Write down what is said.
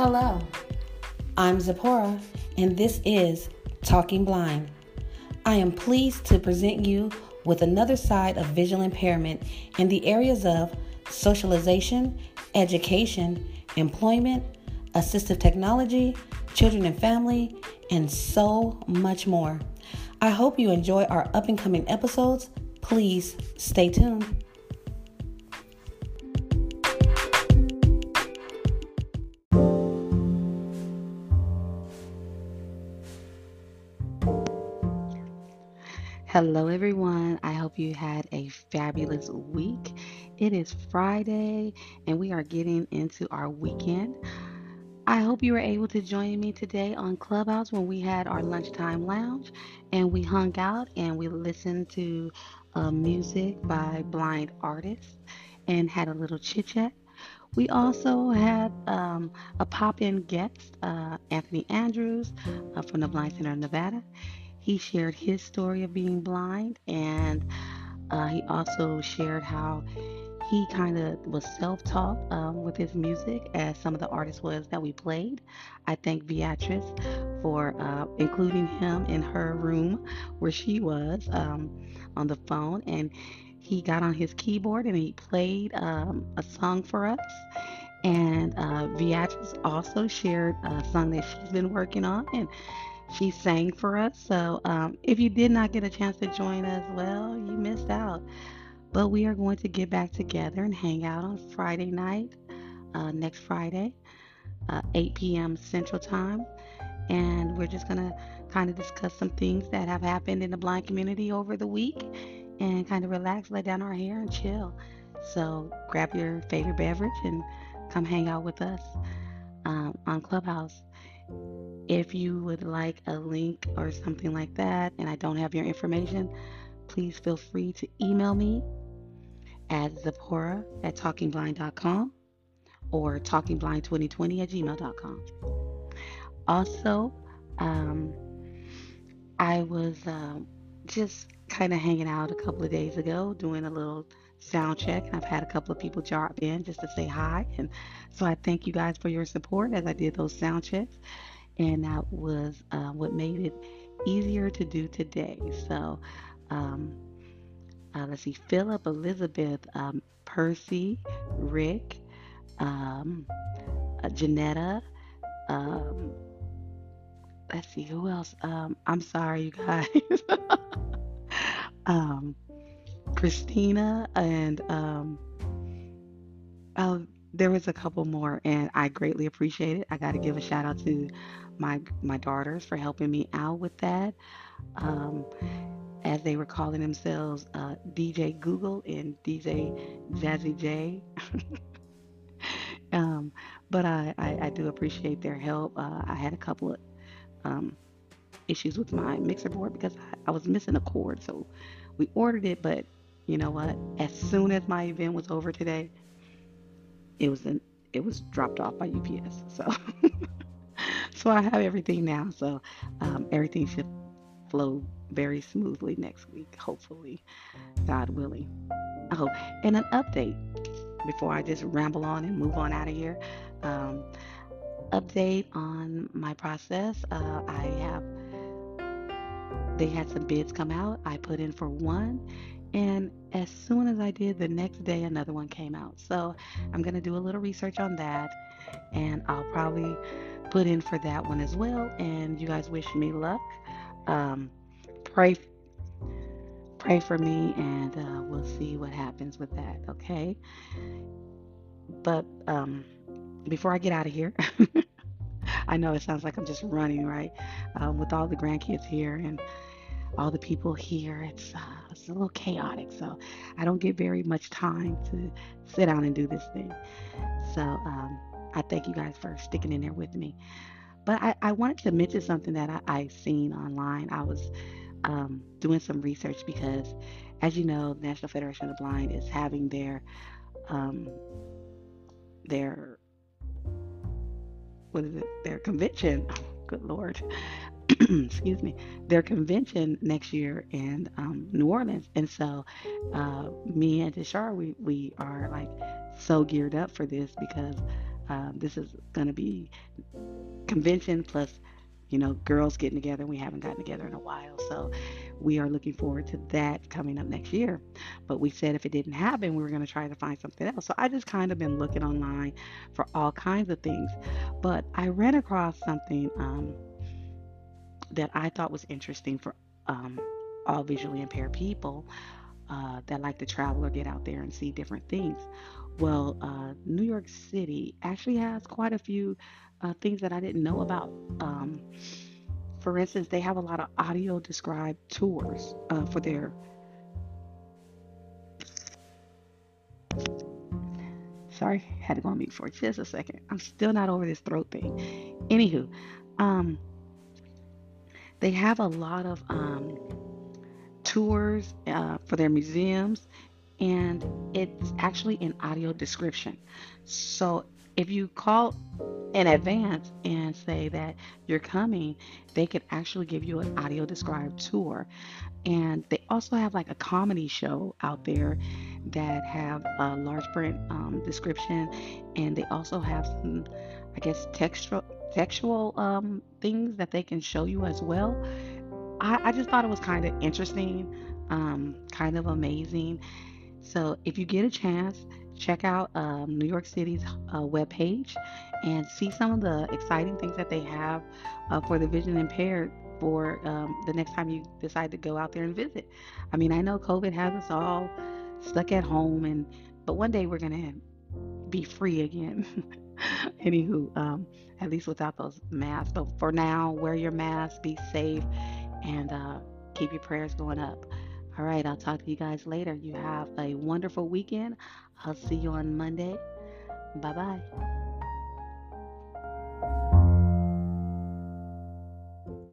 Hello, I'm Zipporah, and this is Talking Blind. I am pleased to present you with another side of visual impairment in the areas of socialization, education, employment, assistive technology, children and family, and so much more. I hope you enjoy our up and coming episodes. Please stay tuned. Hello, everyone. I hope you had a fabulous week. It is Friday and we are getting into our weekend. I hope you were able to join me today on Clubhouse when we had our lunchtime lounge and we hung out and we listened to uh, music by blind artists and had a little chit chat. We also had um, a pop in guest, uh, Anthony Andrews uh, from the Blind Center of Nevada. He shared his story of being blind, and uh, he also shared how he kind of was self-taught um, with his music, as some of the artists was that we played. I thank Beatrice for uh, including him in her room where she was um, on the phone, and he got on his keyboard and he played um, a song for us. And uh, Beatrice also shared a song that she's been working on, and she sang for us. So um, if you did not get a chance to join us, well, you missed out. But we are going to get back together and hang out on Friday night, uh, next Friday, uh, 8 p.m. Central Time. And we're just going to kind of discuss some things that have happened in the blind community over the week and kind of relax, let down our hair, and chill. So grab your favorite beverage and come hang out with us um, on Clubhouse. If you would like a link or something like that and I don't have your information, please feel free to email me at Zipporah at talkingblind.com or talkingblind2020 at gmail.com. Also, um, I was uh, just kind of hanging out a couple of days ago doing a little sound check. and I've had a couple of people drop in just to say hi. And so I thank you guys for your support as I did those sound checks. And that was uh, what made it easier to do today. So um, uh, let's see Philip, Elizabeth, um, Percy, Rick, um, uh, Janetta. Um, let's see who else. Um, I'm sorry, you guys. um, Christina and um, oh, there was a couple more, and I greatly appreciate it. I got to give a shout out to my my daughters for helping me out with that. Um, as they were calling themselves uh, DJ Google and DJ Jazzy J. um, but I, I, I, do appreciate their help. Uh, I had a couple of um, issues with my mixer board because I, I was missing a cord, so we ordered it, but you know what? As soon as my event was over today, it was in, it was dropped off by UPS. So so I have everything now. So um, everything should flow very smoothly next week, hopefully, God willing. Oh, and an update before I just ramble on and move on out of here. Um, update on my process. Uh, I have they had some bids come out. I put in for one and as soon as I did, the next day another one came out. So I'm to do a little research on that and I'll probably put in for that one as well. And you guys wish me luck. Um, pray pray for me and uh, we'll see what happens with that okay but um, before i get out of here i know it sounds like i'm just running right um, with all the grandkids here and all the people here it's uh, it's a little chaotic. So I don't get very much time to sit down and do this thing. So um, I thank you guys for sticking in there with me. But I, I wanted to mention something that I, I seen online. I was um, doing some research because, as you know, National Federation of the Blind is having their um, their what is it? Their convention. good Lord. excuse me, their convention next year in um, New Orleans. And so uh, me and Tashar, we, we are like so geared up for this because Um, this is going to be convention plus, you know, girls getting together. We haven't gotten together in a while. So we are looking forward to that coming up next year. But we said if it didn't happen, we were going to try to find something else. So I just kind of been looking online for all kinds of things. But I ran across something um, that I thought was interesting for um, all visually impaired people uh, that like to travel or get out there and see different things. Well, uh, New York City actually has quite a few uh, things that I didn't know about. Um, for instance, they have a lot of audio described tours uh, for their. Sorry, had to go on mute for just a second. I'm still not over this throat thing. Anywho, um, they have a lot of um, tours uh, for their museums, and it's actually an audio description. So if you call in advance and say that you're coming, they could actually give you an audio described tour. And they also have like a comedy show out there that have a large print um, description, and they also have some, I guess, textual textual um, things that they can show you as well. I, I just thought it was kind of interesting, um, kind of amazing. So if you get a chance, check out um, New York City's uh, webpage and see some of the exciting things that they have uh, for the vision impaired for um, the next time you decide to go out there and visit. I mean, I know COVID has us all stuck at home, and but one day we're gonna be free again. Anywho, um, at least without those masks. But for now, wear your mask, be safe, and uh, keep your prayers going up. All right, I'll talk to you guys later. You have a wonderful weekend. I'll see you on Monday. Bye bye.